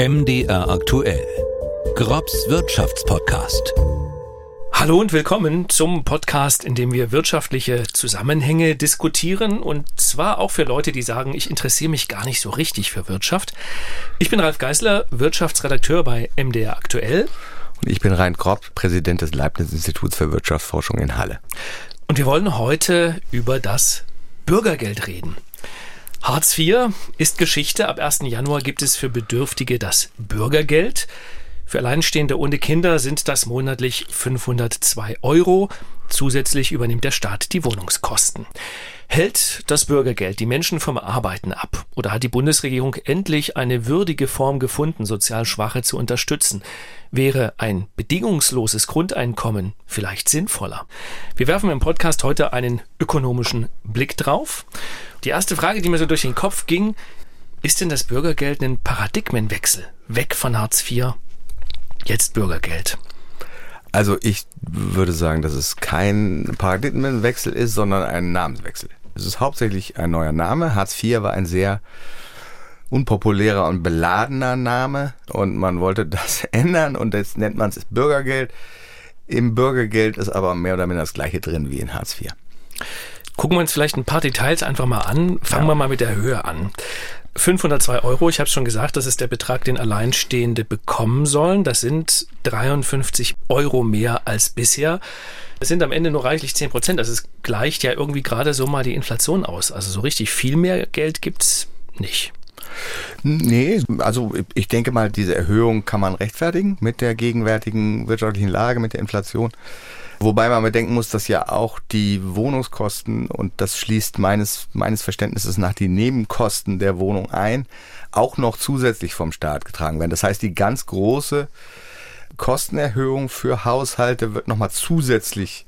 MDR aktuell. Grobs Wirtschaftspodcast. Hallo und willkommen zum Podcast, in dem wir wirtschaftliche Zusammenhänge diskutieren und zwar auch für Leute, die sagen, ich interessiere mich gar nicht so richtig für Wirtschaft. Ich bin Ralf Geißler, Wirtschaftsredakteur bei MDR aktuell. Und ich bin Rein Grob, Präsident des Leibniz-Instituts für Wirtschaftsforschung in Halle. Und wir wollen heute über das Bürgergeld reden. Hartz IV ist Geschichte. Ab 1. Januar gibt es für Bedürftige das Bürgergeld. Für Alleinstehende ohne Kinder sind das monatlich 502 Euro. Zusätzlich übernimmt der Staat die Wohnungskosten. Hält das Bürgergeld die Menschen vom Arbeiten ab? Oder hat die Bundesregierung endlich eine würdige Form gefunden, sozial Schwache zu unterstützen? Wäre ein bedingungsloses Grundeinkommen vielleicht sinnvoller? Wir werfen im Podcast heute einen ökonomischen Blick drauf. Die erste Frage, die mir so durch den Kopf ging, ist denn das Bürgergeld ein Paradigmenwechsel? Weg von Hartz IV, jetzt Bürgergeld. Also ich würde sagen, dass es kein Paradigmenwechsel ist, sondern ein Namenswechsel. Es ist hauptsächlich ein neuer Name. Hartz IV war ein sehr unpopulärer und beladener Name und man wollte das ändern und jetzt nennt man es Bürgergeld. Im Bürgergeld ist aber mehr oder minder das gleiche drin wie in Hartz IV. Gucken wir uns vielleicht ein paar Details einfach mal an. Fangen ja. wir mal mit der Höhe an. 502 Euro, ich habe schon gesagt, das ist der Betrag, den Alleinstehende bekommen sollen. Das sind 53 Euro mehr als bisher. Das sind am Ende nur reichlich 10 Prozent. Das ist, gleicht ja irgendwie gerade so mal die Inflation aus. Also so richtig viel mehr Geld gibt's nicht. Nee, also ich denke mal, diese Erhöhung kann man rechtfertigen mit der gegenwärtigen wirtschaftlichen Lage, mit der Inflation. Wobei man bedenken muss, dass ja auch die Wohnungskosten, und das schließt meines, meines Verständnisses nach die Nebenkosten der Wohnung ein, auch noch zusätzlich vom Staat getragen werden. Das heißt, die ganz große Kostenerhöhung für Haushalte wird nochmal zusätzlich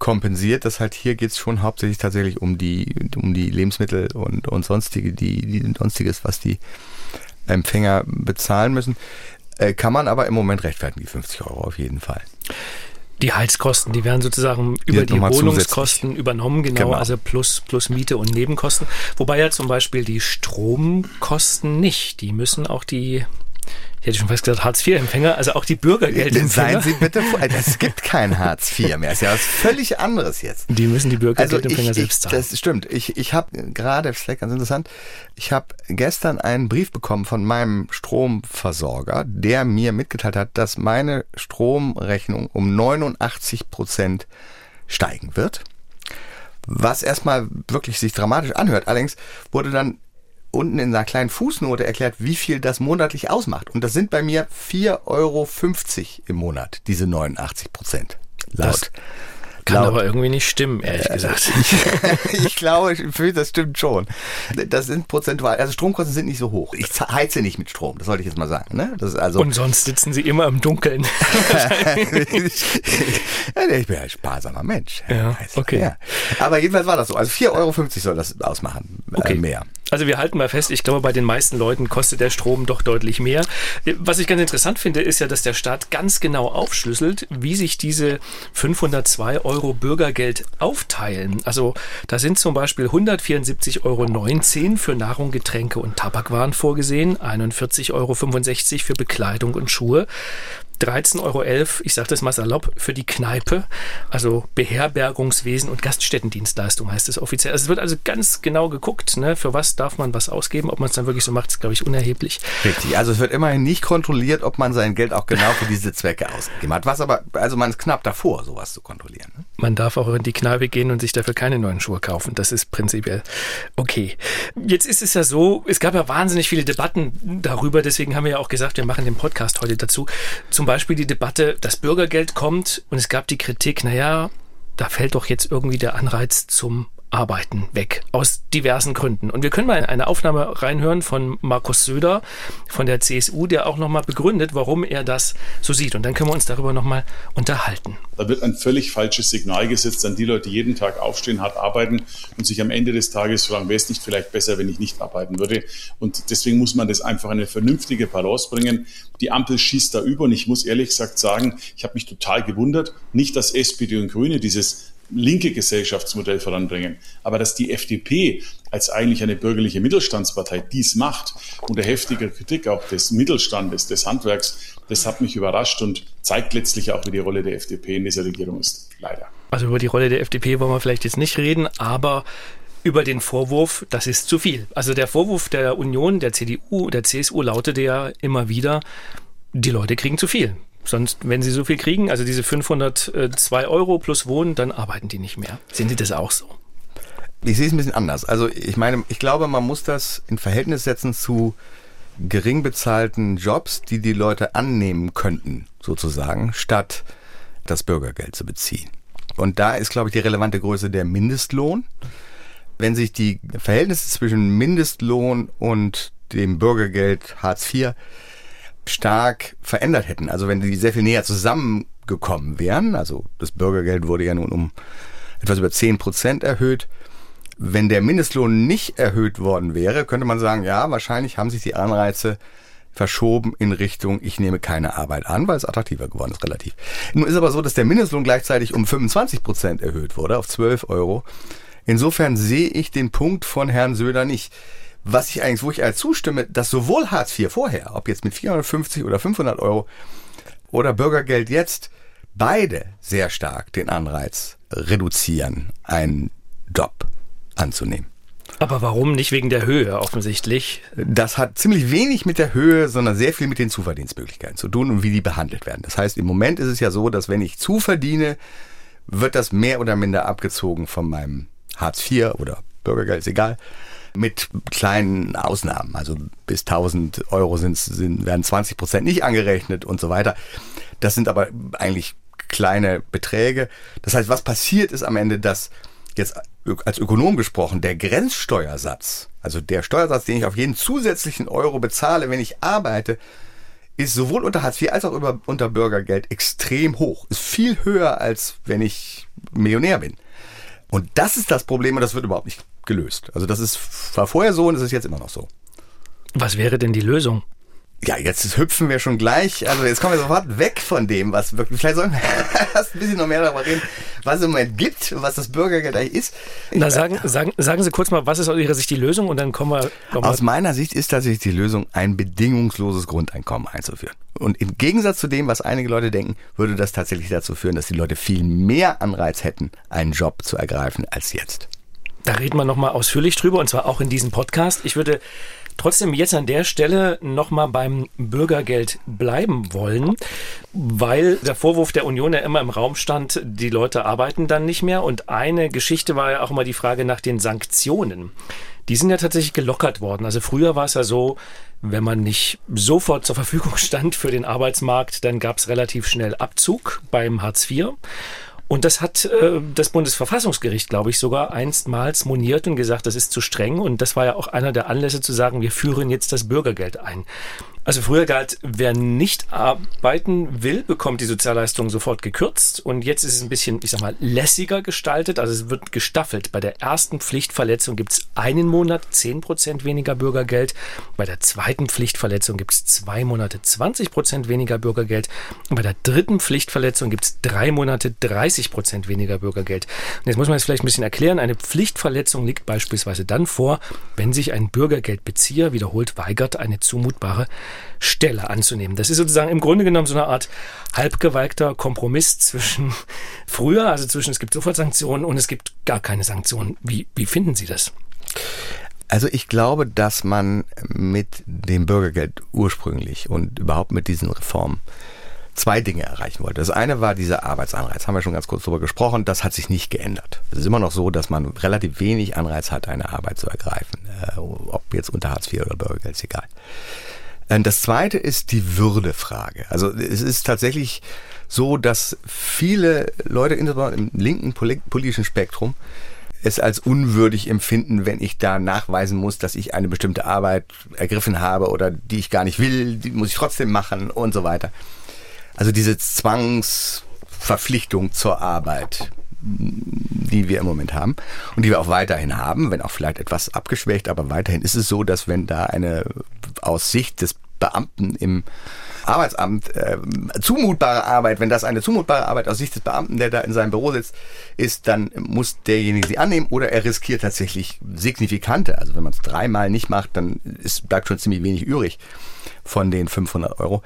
kompensiert. Das halt hier geht es schon hauptsächlich tatsächlich um die, um die Lebensmittel und, und sonstige, die, die sonstiges, was die Empfänger bezahlen müssen. Äh, kann man aber im Moment rechtfertigen, die 50 Euro auf jeden Fall. Die Heizkosten, die werden sozusagen die über die Wohnungskosten übernommen, genau, genau, also plus, plus Miete und Nebenkosten. Wobei ja zum Beispiel die Stromkosten nicht, die müssen auch die ich hätte schon fast gesagt Hartz-IV-Empfänger, also auch die Bürgergeldempfänger. Seien Sie bitte vor, es gibt kein Hartz IV mehr, es ist ja was völlig anderes jetzt. Die müssen die Bürgergeldempfänger also selbst zahlen. Das stimmt. Ich, ich habe gerade, vielleicht ganz interessant, ich habe gestern einen Brief bekommen von meinem Stromversorger, der mir mitgeteilt hat, dass meine Stromrechnung um 89 Prozent steigen wird. Was erstmal wirklich sich dramatisch anhört. Allerdings wurde dann unten in einer kleinen Fußnote erklärt, wie viel das monatlich ausmacht. Und das sind bei mir 4,50 Euro im Monat, diese 89 Prozent. Laut. Das kann aber irgendwie nicht stimmen, ehrlich äh, gesagt. ich, ich glaube, das stimmt schon. Das sind prozentual, also Stromkosten sind nicht so hoch. Ich heize nicht mit Strom, das sollte ich jetzt mal sagen. Ne? Das ist also Und sonst sitzen Sie immer im Dunkeln. ich bin ein sparsamer Mensch. Ja, okay. Ja. Aber jedenfalls war das so. Also 4,50 Euro soll das ausmachen. Äh, okay. Äh, mehr. Also wir halten mal fest, ich glaube, bei den meisten Leuten kostet der Strom doch deutlich mehr. Was ich ganz interessant finde, ist ja, dass der Staat ganz genau aufschlüsselt, wie sich diese 502 Euro Bürgergeld aufteilen. Also da sind zum Beispiel 174,19 Euro für Nahrung, Getränke und Tabakwaren vorgesehen, 41,65 Euro für Bekleidung und Schuhe. 13,11 Euro, ich sage das mal salopp, für die Kneipe, also Beherbergungswesen und Gaststättendienstleistung heißt es offiziell. Also es wird also ganz genau geguckt, ne, für was darf man was ausgeben. Ob man es dann wirklich so macht, ist, glaube ich, unerheblich. Richtig, also es wird immerhin nicht kontrolliert, ob man sein Geld auch genau für diese Zwecke ausgegeben hat. Was aber, also man ist knapp davor, sowas zu kontrollieren. Ne? Man darf auch in die Kneipe gehen und sich dafür keine neuen Schuhe kaufen. Das ist prinzipiell okay. Jetzt ist es ja so, es gab ja wahnsinnig viele Debatten darüber, deswegen haben wir ja auch gesagt, wir machen den Podcast heute dazu. Zum Beispiel die Debatte, das Bürgergeld kommt und es gab die Kritik, naja, da fällt doch jetzt irgendwie der Anreiz zum Arbeiten weg. Aus diversen Gründen. Und wir können mal in eine Aufnahme reinhören von Markus Söder von der CSU, der auch nochmal begründet, warum er das so sieht. Und dann können wir uns darüber nochmal unterhalten. Da wird ein völlig falsches Signal gesetzt an die Leute, die jeden Tag aufstehen, hart arbeiten und sich am Ende des Tages fragen, wäre es nicht vielleicht besser, wenn ich nicht arbeiten würde. Und deswegen muss man das einfach eine vernünftige Balance bringen. Die Ampel schießt da über und ich muss ehrlich gesagt sagen, ich habe mich total gewundert, nicht, dass SPD und Grüne dieses linke Gesellschaftsmodell voranbringen. Aber dass die FDP als eigentlich eine bürgerliche Mittelstandspartei dies macht, unter heftiger Kritik auch des Mittelstandes, des Handwerks, das hat mich überrascht und zeigt letztlich auch, wie die Rolle der FDP in dieser Regierung ist. Leider. Also über die Rolle der FDP wollen wir vielleicht jetzt nicht reden, aber über den Vorwurf, das ist zu viel. Also der Vorwurf der Union, der CDU, der CSU lautete ja immer wieder, die Leute kriegen zu viel. Sonst, wenn sie so viel kriegen, also diese 502 Euro plus Wohnen, dann arbeiten die nicht mehr. Sehen Sie das auch so? Ich sehe es ein bisschen anders. Also ich meine, ich glaube, man muss das in Verhältnis setzen zu gering bezahlten Jobs, die die Leute annehmen könnten, sozusagen, statt das Bürgergeld zu beziehen. Und da ist, glaube ich, die relevante Größe der Mindestlohn. Wenn sich die Verhältnisse zwischen Mindestlohn und dem Bürgergeld Hartz IV stark verändert hätten, also wenn die sehr viel näher zusammengekommen wären, also das Bürgergeld wurde ja nun um etwas über 10 Prozent erhöht, wenn der Mindestlohn nicht erhöht worden wäre, könnte man sagen, ja, wahrscheinlich haben sich die Anreize verschoben in Richtung, ich nehme keine Arbeit an, weil es attraktiver geworden ist, relativ. Nun ist aber so, dass der Mindestlohn gleichzeitig um 25 Prozent erhöht wurde, auf 12 Euro. Insofern sehe ich den Punkt von Herrn Söder nicht. Was ich eigentlich, wo ich als zustimme, dass sowohl Hartz IV vorher, ob jetzt mit 450 oder 500 Euro oder Bürgergeld jetzt, beide sehr stark den Anreiz reduzieren, einen Job anzunehmen. Aber warum nicht wegen der Höhe offensichtlich? Das hat ziemlich wenig mit der Höhe, sondern sehr viel mit den Zuverdienstmöglichkeiten zu tun und wie die behandelt werden. Das heißt, im Moment ist es ja so, dass wenn ich zuverdiene, wird das mehr oder minder abgezogen von meinem Hartz IV oder Bürgergeld, ist egal, mit kleinen Ausnahmen. Also bis 1000 Euro sind, sind, werden 20 Prozent nicht angerechnet und so weiter. Das sind aber eigentlich kleine Beträge. Das heißt, was passiert ist am Ende, dass jetzt als Ökonom gesprochen, der Grenzsteuersatz, also der Steuersatz, den ich auf jeden zusätzlichen Euro bezahle, wenn ich arbeite, ist sowohl unter Hartz IV als auch über, unter Bürgergeld extrem hoch. Ist viel höher, als wenn ich Millionär bin. Und das ist das Problem und das wird überhaupt nicht gelöst. Also das ist, war vorher so und es ist jetzt immer noch so. Was wäre denn die Lösung? Ja, jetzt hüpfen wir schon gleich. Also jetzt kommen wir sofort weg von dem, was wirklich. Vielleicht sollen wir erst ein bisschen noch mehr darüber reden, was es im Moment gibt, was das Bürgergeld eigentlich ist. Na, sagen, sagen, sagen Sie kurz mal, was ist aus Ihrer Sicht die Lösung und dann kommen wir. Kommen aus meiner Sicht ist tatsächlich die Lösung, ein bedingungsloses Grundeinkommen einzuführen. Und im Gegensatz zu dem, was einige Leute denken, würde das tatsächlich dazu führen, dass die Leute viel mehr Anreiz hätten, einen Job zu ergreifen als jetzt. Da reden wir nochmal ausführlich drüber und zwar auch in diesem Podcast. Ich würde trotzdem jetzt an der Stelle nochmal beim Bürgergeld bleiben wollen, weil der Vorwurf der Union ja immer im Raum stand, die Leute arbeiten dann nicht mehr. Und eine Geschichte war ja auch immer die Frage nach den Sanktionen. Die sind ja tatsächlich gelockert worden. Also früher war es ja so, wenn man nicht sofort zur Verfügung stand für den Arbeitsmarkt, dann gab es relativ schnell Abzug beim Hartz IV. Und das hat äh, das Bundesverfassungsgericht, glaube ich, sogar einstmals moniert und gesagt, das ist zu streng. Und das war ja auch einer der Anlässe zu sagen, wir führen jetzt das Bürgergeld ein. Also früher galt, wer nicht arbeiten will, bekommt die Sozialleistung sofort gekürzt. Und jetzt ist es ein bisschen, ich sag mal, lässiger gestaltet. Also es wird gestaffelt. Bei der ersten Pflichtverletzung gibt es einen Monat 10 Prozent weniger Bürgergeld. Bei der zweiten Pflichtverletzung gibt es zwei Monate 20 Prozent weniger Bürgergeld. Und bei der dritten Pflichtverletzung gibt es drei Monate 30 Prozent weniger Bürgergeld. Und jetzt muss man es vielleicht ein bisschen erklären. Eine Pflichtverletzung liegt beispielsweise dann vor, wenn sich ein Bürgergeldbezieher wiederholt weigert, eine zumutbare Stelle anzunehmen. Das ist sozusagen im Grunde genommen so eine Art halbgeweigter Kompromiss zwischen früher, also zwischen es gibt Sofortsanktionen und es gibt gar keine Sanktionen. Wie, wie finden Sie das? Also ich glaube, dass man mit dem Bürgergeld ursprünglich und überhaupt mit diesen Reformen zwei Dinge erreichen wollte. Das eine war dieser Arbeitsanreiz, haben wir schon ganz kurz darüber gesprochen, das hat sich nicht geändert. Es ist immer noch so, dass man relativ wenig Anreiz hat, eine Arbeit zu ergreifen, äh, ob jetzt unter Hartz IV oder Bürgergeld, ist egal. Äh, das zweite ist die Würdefrage. Also es ist tatsächlich so, dass viele Leute, im linken politischen Spektrum, es als unwürdig empfinden, wenn ich da nachweisen muss, dass ich eine bestimmte Arbeit ergriffen habe oder die ich gar nicht will, die muss ich trotzdem machen und so weiter. Also diese Zwangsverpflichtung zur Arbeit, die wir im Moment haben und die wir auch weiterhin haben, wenn auch vielleicht etwas abgeschwächt, aber weiterhin ist es so, dass wenn da eine aus Sicht des Beamten im Arbeitsamt äh, zumutbare Arbeit, wenn das eine zumutbare Arbeit aus Sicht des Beamten, der da in seinem Büro sitzt, ist, dann muss derjenige sie annehmen oder er riskiert tatsächlich signifikante. Also wenn man es dreimal nicht macht, dann ist, bleibt schon ziemlich wenig übrig von den 500 Euro.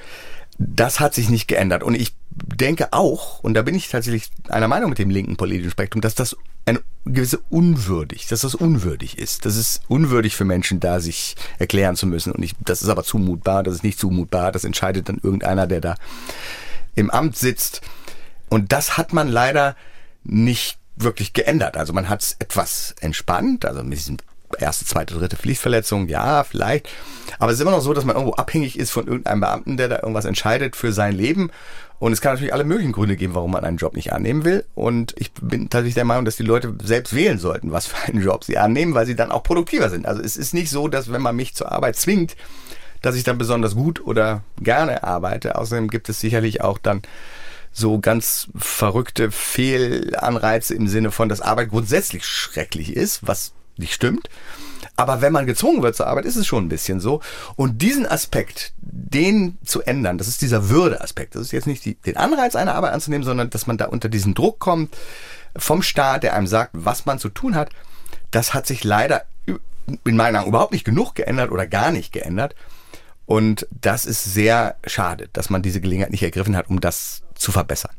Das hat sich nicht geändert. Und ich denke auch, und da bin ich tatsächlich einer Meinung mit dem linken politischen Spektrum, dass das eine gewisse unwürdig, dass das unwürdig ist. Das ist unwürdig für Menschen, da sich erklären zu müssen. Und ich, das ist aber zumutbar, das ist nicht zumutbar. Das entscheidet dann irgendeiner, der da im Amt sitzt. Und das hat man leider nicht wirklich geändert. Also man hat es etwas entspannt, also mit diesem erste, zweite, dritte Pflichtverletzung, ja, vielleicht. Aber es ist immer noch so, dass man irgendwo abhängig ist von irgendeinem Beamten, der da irgendwas entscheidet für sein Leben. Und es kann natürlich alle möglichen Gründe geben, warum man einen Job nicht annehmen will. Und ich bin tatsächlich der Meinung, dass die Leute selbst wählen sollten, was für einen Job sie annehmen, weil sie dann auch produktiver sind. Also es ist nicht so, dass wenn man mich zur Arbeit zwingt, dass ich dann besonders gut oder gerne arbeite. Außerdem gibt es sicherlich auch dann so ganz verrückte Fehlanreize im Sinne von, dass Arbeit grundsätzlich schrecklich ist, was nicht stimmt. Aber wenn man gezwungen wird zur Arbeit, ist es schon ein bisschen so. Und diesen Aspekt, den zu ändern, das ist dieser Würdeaspekt. Das ist jetzt nicht die, den Anreiz, eine Arbeit anzunehmen, sondern dass man da unter diesen Druck kommt vom Staat, der einem sagt, was man zu tun hat. Das hat sich leider in meinen Augen überhaupt nicht genug geändert oder gar nicht geändert. Und das ist sehr schade, dass man diese Gelegenheit nicht ergriffen hat, um das zu verbessern.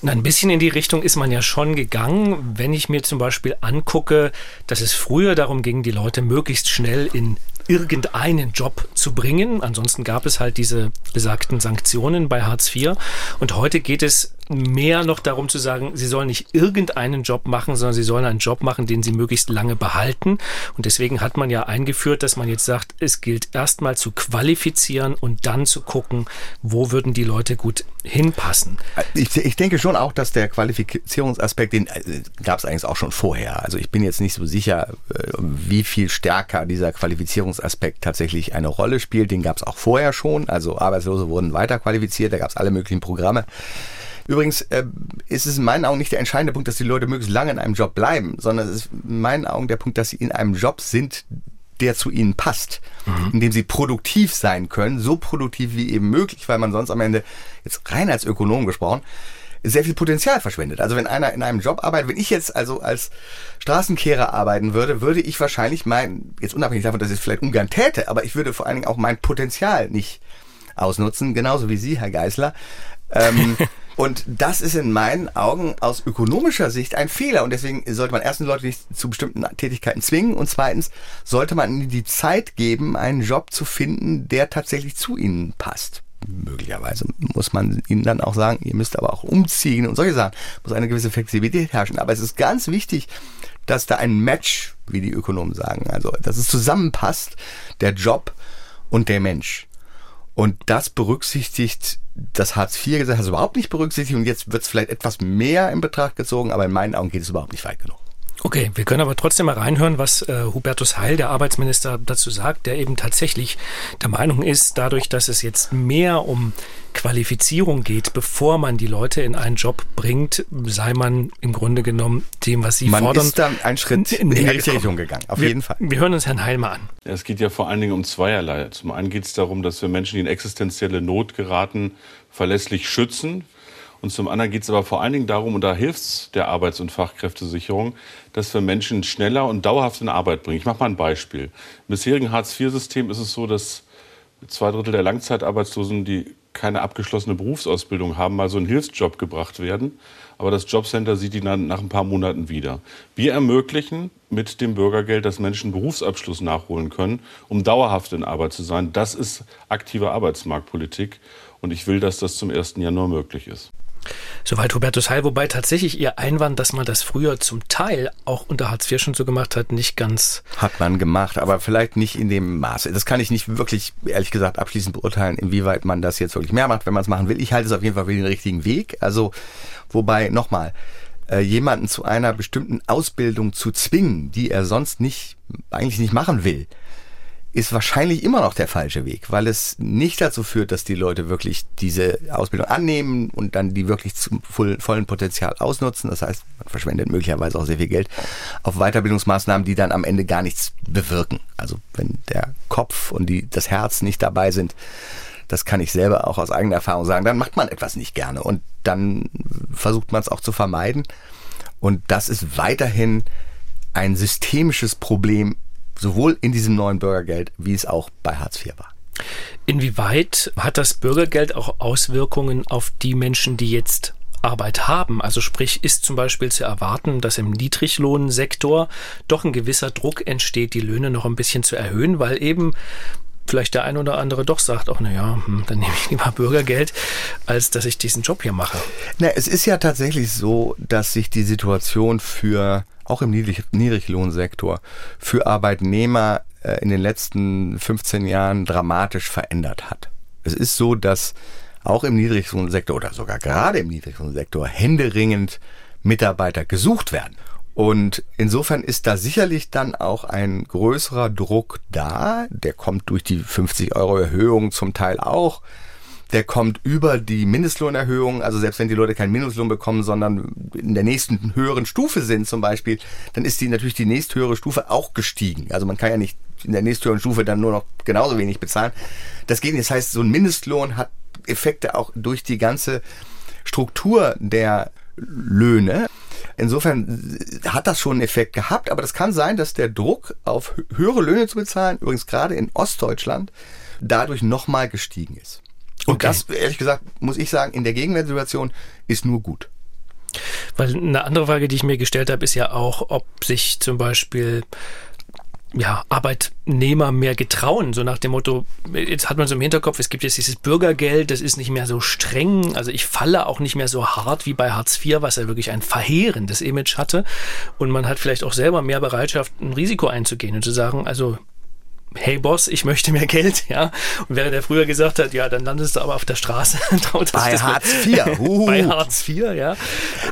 Na, ein bisschen in die Richtung ist man ja schon gegangen, wenn ich mir zum Beispiel angucke, dass es früher darum ging, die Leute möglichst schnell in irgendeinen Job zu bringen. Ansonsten gab es halt diese besagten Sanktionen bei Hartz IV. Und heute geht es mehr noch darum zu sagen, sie sollen nicht irgendeinen Job machen, sondern sie sollen einen Job machen, den sie möglichst lange behalten. Und deswegen hat man ja eingeführt, dass man jetzt sagt, es gilt erstmal zu qualifizieren und dann zu gucken, wo würden die Leute gut hinpassen. Ich, ich denke schon auch, dass der Qualifizierungsaspekt, den äh, gab es eigentlich auch schon vorher. Also ich bin jetzt nicht so sicher, äh, wie viel stärker dieser Qualifizierungsaspekt tatsächlich eine Rolle spielt. Den gab es auch vorher schon. Also Arbeitslose wurden weiter qualifiziert, da gab es alle möglichen Programme. Übrigens äh, ist es in meinen Augen nicht der entscheidende Punkt, dass die Leute möglichst lange in einem Job bleiben, sondern es ist in meinen Augen der Punkt, dass sie in einem Job sind, der zu ihnen passt, mhm. in dem sie produktiv sein können, so produktiv wie eben möglich, weil man sonst am Ende, jetzt rein als Ökonom gesprochen, sehr viel Potenzial verschwendet. Also wenn einer in einem Job arbeitet, wenn ich jetzt also als Straßenkehrer arbeiten würde, würde ich wahrscheinlich mein, jetzt unabhängig davon, dass ich es vielleicht ungern täte, aber ich würde vor allen Dingen auch mein Potenzial nicht ausnutzen, genauso wie Sie, Herr Geisler. Ähm, Und das ist in meinen Augen aus ökonomischer Sicht ein Fehler. Und deswegen sollte man erstens Leute nicht zu bestimmten Tätigkeiten zwingen und zweitens sollte man ihnen die Zeit geben, einen Job zu finden, der tatsächlich zu ihnen passt. Möglicherweise muss man ihnen dann auch sagen, ihr müsst aber auch umziehen und solche Sachen. Muss eine gewisse Flexibilität herrschen. Aber es ist ganz wichtig, dass da ein Match, wie die Ökonomen sagen, also dass es zusammenpasst, der Job und der Mensch. Und das berücksichtigt das Hartz-IV-Gesetz, also überhaupt nicht berücksichtigt. Und jetzt wird es vielleicht etwas mehr in Betracht gezogen, aber in meinen Augen geht es überhaupt nicht weit genug. Okay, wir können aber trotzdem mal reinhören, was äh, Hubertus Heil, der Arbeitsminister, dazu sagt, der eben tatsächlich der Meinung ist, dadurch, dass es jetzt mehr um Qualifizierung geht, bevor man die Leute in einen Job bringt, sei man im Grunde genommen dem, was sie man fordern. Man ist dann einen Schritt in die richtige Richtung gegangen, auf wir, jeden Fall. Wir hören uns Herrn Heil mal an. Es geht ja vor allen Dingen um zweierlei. Zum einen geht es darum, dass wir Menschen, die in existenzielle Not geraten, verlässlich schützen und zum anderen geht es aber vor allen Dingen darum, und da hilft es der Arbeits- und Fachkräftesicherung, dass wir Menschen schneller und dauerhaft in Arbeit bringen. Ich mache mal ein Beispiel. Im bisherigen Hartz-IV-System ist es so, dass zwei Drittel der Langzeitarbeitslosen, die keine abgeschlossene Berufsausbildung haben, mal so einen Hilfsjob gebracht werden. Aber das Jobcenter sieht die dann nach ein paar Monaten wieder. Wir ermöglichen mit dem Bürgergeld, dass Menschen Berufsabschluss nachholen können, um dauerhaft in Arbeit zu sein. Das ist aktive Arbeitsmarktpolitik. Und ich will, dass das zum 1. Januar möglich ist. Soweit Hubertus Heil, wobei tatsächlich Ihr Einwand, dass man das früher zum Teil auch unter Hartz IV schon so gemacht hat, nicht ganz. Hat man gemacht, aber vielleicht nicht in dem Maße. Das kann ich nicht wirklich, ehrlich gesagt, abschließend beurteilen, inwieweit man das jetzt wirklich mehr macht, wenn man es machen will. Ich halte es auf jeden Fall für den richtigen Weg. Also, wobei, nochmal, äh, jemanden zu einer bestimmten Ausbildung zu zwingen, die er sonst nicht, eigentlich nicht machen will, ist wahrscheinlich immer noch der falsche Weg, weil es nicht dazu führt, dass die Leute wirklich diese Ausbildung annehmen und dann die wirklich zum vollen Potenzial ausnutzen. Das heißt, man verschwendet möglicherweise auch sehr viel Geld auf Weiterbildungsmaßnahmen, die dann am Ende gar nichts bewirken. Also wenn der Kopf und die, das Herz nicht dabei sind, das kann ich selber auch aus eigener Erfahrung sagen, dann macht man etwas nicht gerne und dann versucht man es auch zu vermeiden. Und das ist weiterhin ein systemisches Problem, sowohl in diesem neuen Bürgergeld, wie es auch bei Hartz IV war. Inwieweit hat das Bürgergeld auch Auswirkungen auf die Menschen, die jetzt Arbeit haben. Also sprich, ist zum Beispiel zu erwarten, dass im Niedriglohnsektor doch ein gewisser Druck entsteht, die Löhne noch ein bisschen zu erhöhen, weil eben vielleicht der ein oder andere doch sagt, ach naja, hm, dann nehme ich lieber Bürgergeld, als dass ich diesen Job hier mache. Na, es ist ja tatsächlich so, dass sich die Situation für, auch im Niedrig Niedriglohnsektor, für Arbeitnehmer äh, in den letzten 15 Jahren dramatisch verändert hat. Es ist so, dass auch im Niedriglohnsektor oder sogar gerade im Niedriglohnsektor händeringend Mitarbeiter gesucht werden. Und insofern ist da sicherlich dann auch ein größerer Druck da. Der kommt durch die 50 Euro Erhöhung zum Teil auch. Der kommt über die Mindestlohnerhöhung. Also selbst wenn die Leute keinen Mindestlohn bekommen, sondern in der nächsten höheren Stufe sind zum Beispiel, dann ist die natürlich die nächsthöhere Stufe auch gestiegen. Also man kann ja nicht in der nächsthöheren Stufe dann nur noch genauso wenig bezahlen. Das geht nicht. Das heißt, so ein Mindestlohn hat Effekte auch durch die ganze Struktur der Löhne. Insofern hat das schon einen Effekt gehabt, aber das kann sein, dass der Druck auf höhere Löhne zu bezahlen, übrigens gerade in Ostdeutschland, dadurch nochmal gestiegen ist. Und okay. das, ehrlich gesagt, muss ich sagen, in der Gegenwärtssituation ist nur gut. Weil eine andere Frage, die ich mir gestellt habe, ist ja auch, ob sich zum Beispiel ja, Arbeitnehmer mehr getrauen, so nach dem Motto, jetzt hat man so im Hinterkopf, es gibt jetzt dieses Bürgergeld, das ist nicht mehr so streng, also ich falle auch nicht mehr so hart wie bei Hartz IV, was ja wirklich ein verheerendes Image hatte. Und man hat vielleicht auch selber mehr Bereitschaft, ein Risiko einzugehen und zu sagen, also hey Boss, ich möchte mehr Geld, ja. Und während er früher gesagt hat, ja, dann landest du aber auf der Straße. bei Hartz IV. Uh. bei Hartz IV, ja.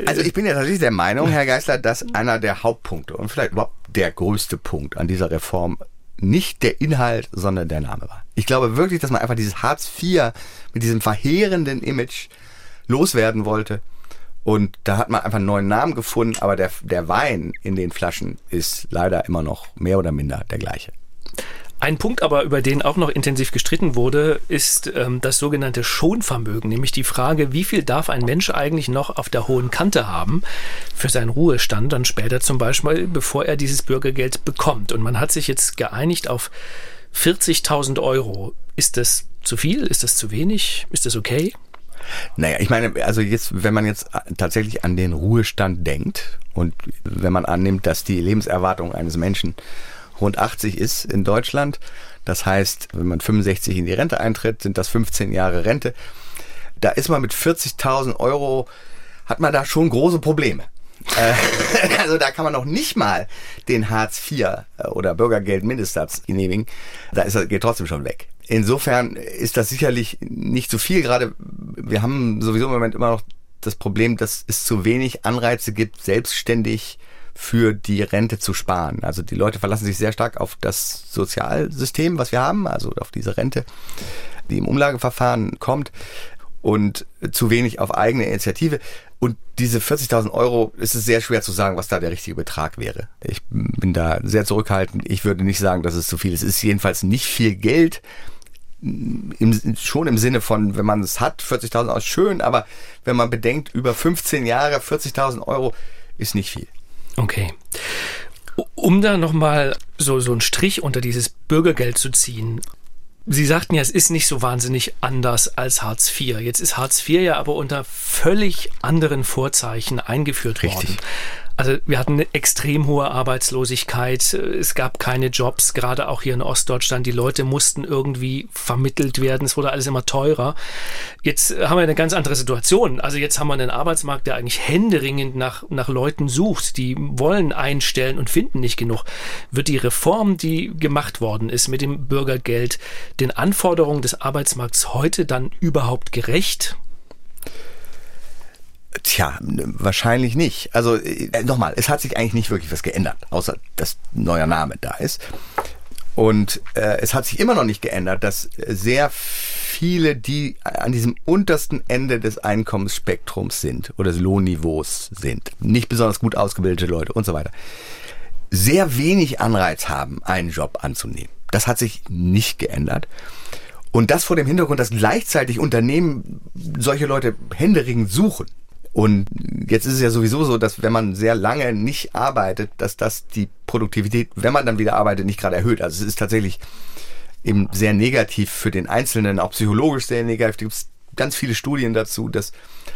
Also ich bin ja tatsächlich der Meinung, Herr Geisler, dass einer der Hauptpunkte und vielleicht überhaupt der größte Punkt an dieser Reform nicht der Inhalt, sondern der Name war. Ich glaube wirklich, dass man einfach dieses Hartz IV mit diesem verheerenden Image loswerden wollte. Und da hat man einfach einen neuen Namen gefunden, aber der, der Wein in den Flaschen ist leider immer noch mehr oder minder der gleiche. Ein Punkt aber, über den auch noch intensiv gestritten wurde, ist ähm, das sogenannte Schonvermögen, nämlich die Frage, wie viel darf ein Mensch eigentlich noch auf der hohen Kante haben für seinen Ruhestand, dann später zum Beispiel, bevor er dieses Bürgergeld bekommt. Und man hat sich jetzt geeinigt auf 40.000 Euro. Ist das zu viel? Ist das zu wenig? Ist das okay? Naja, ich meine, also jetzt, wenn man jetzt tatsächlich an den Ruhestand denkt und wenn man annimmt, dass die Lebenserwartung eines Menschen rund 80 ist in Deutschland. Das heißt, wenn man 65 in die Rente eintritt, sind das 15 Jahre Rente. Da ist man mit 40.000 Euro, hat man da schon große Probleme. Äh, also da kann man noch nicht mal den Hartz IV äh, oder Bürgergeld Mindestsatz genehmigen. Da ist geht trotzdem schon weg. Insofern ist das sicherlich nicht zu viel. Gerade wir haben sowieso im Moment immer noch das Problem, dass es zu wenig Anreize gibt, selbstständig für die Rente zu sparen. Also die Leute verlassen sich sehr stark auf das Sozialsystem, was wir haben, also auf diese Rente, die im Umlageverfahren kommt und zu wenig auf eigene Initiative. Und diese 40.000 Euro ist es sehr schwer zu sagen, was da der richtige Betrag wäre. Ich bin da sehr zurückhaltend. Ich würde nicht sagen, dass es zu viel ist. Es ist jedenfalls nicht viel Geld. Im, schon im Sinne von, wenn man es hat, 40.000 Euro schön, aber wenn man bedenkt, über 15 Jahre 40.000 Euro ist nicht viel. Okay. Um da nochmal so, so einen Strich unter dieses Bürgergeld zu ziehen. Sie sagten ja, es ist nicht so wahnsinnig anders als Hartz IV. Jetzt ist Hartz IV ja aber unter völlig anderen Vorzeichen eingeführt Richtig. worden. Also wir hatten eine extrem hohe Arbeitslosigkeit, es gab keine Jobs, gerade auch hier in Ostdeutschland. Die Leute mussten irgendwie vermittelt werden, es wurde alles immer teurer. Jetzt haben wir eine ganz andere Situation. Also jetzt haben wir einen Arbeitsmarkt, der eigentlich händeringend nach, nach Leuten sucht. Die wollen einstellen und finden nicht genug. Wird die Reform, die gemacht worden ist mit dem Bürgergeld, den Anforderungen des Arbeitsmarkts heute dann überhaupt gerecht? Tja, wahrscheinlich nicht. Also äh, nochmal, es hat sich eigentlich nicht wirklich was geändert, außer dass neuer Name da ist. Und äh, es hat sich immer noch nicht geändert, dass sehr viele, die an diesem untersten Ende des Einkommensspektrums sind oder des Lohnniveaus sind, nicht besonders gut ausgebildete Leute und so weiter, sehr wenig Anreiz haben, einen Job anzunehmen. Das hat sich nicht geändert. Und das vor dem Hintergrund, dass gleichzeitig Unternehmen solche Leute händeringend suchen. Und jetzt ist es ja sowieso so, dass wenn man sehr lange nicht arbeitet, dass das die Produktivität, wenn man dann wieder arbeitet, nicht gerade erhöht. Also es ist tatsächlich eben sehr negativ für den Einzelnen, auch psychologisch sehr negativ. Es gibt ganz viele Studien dazu, dass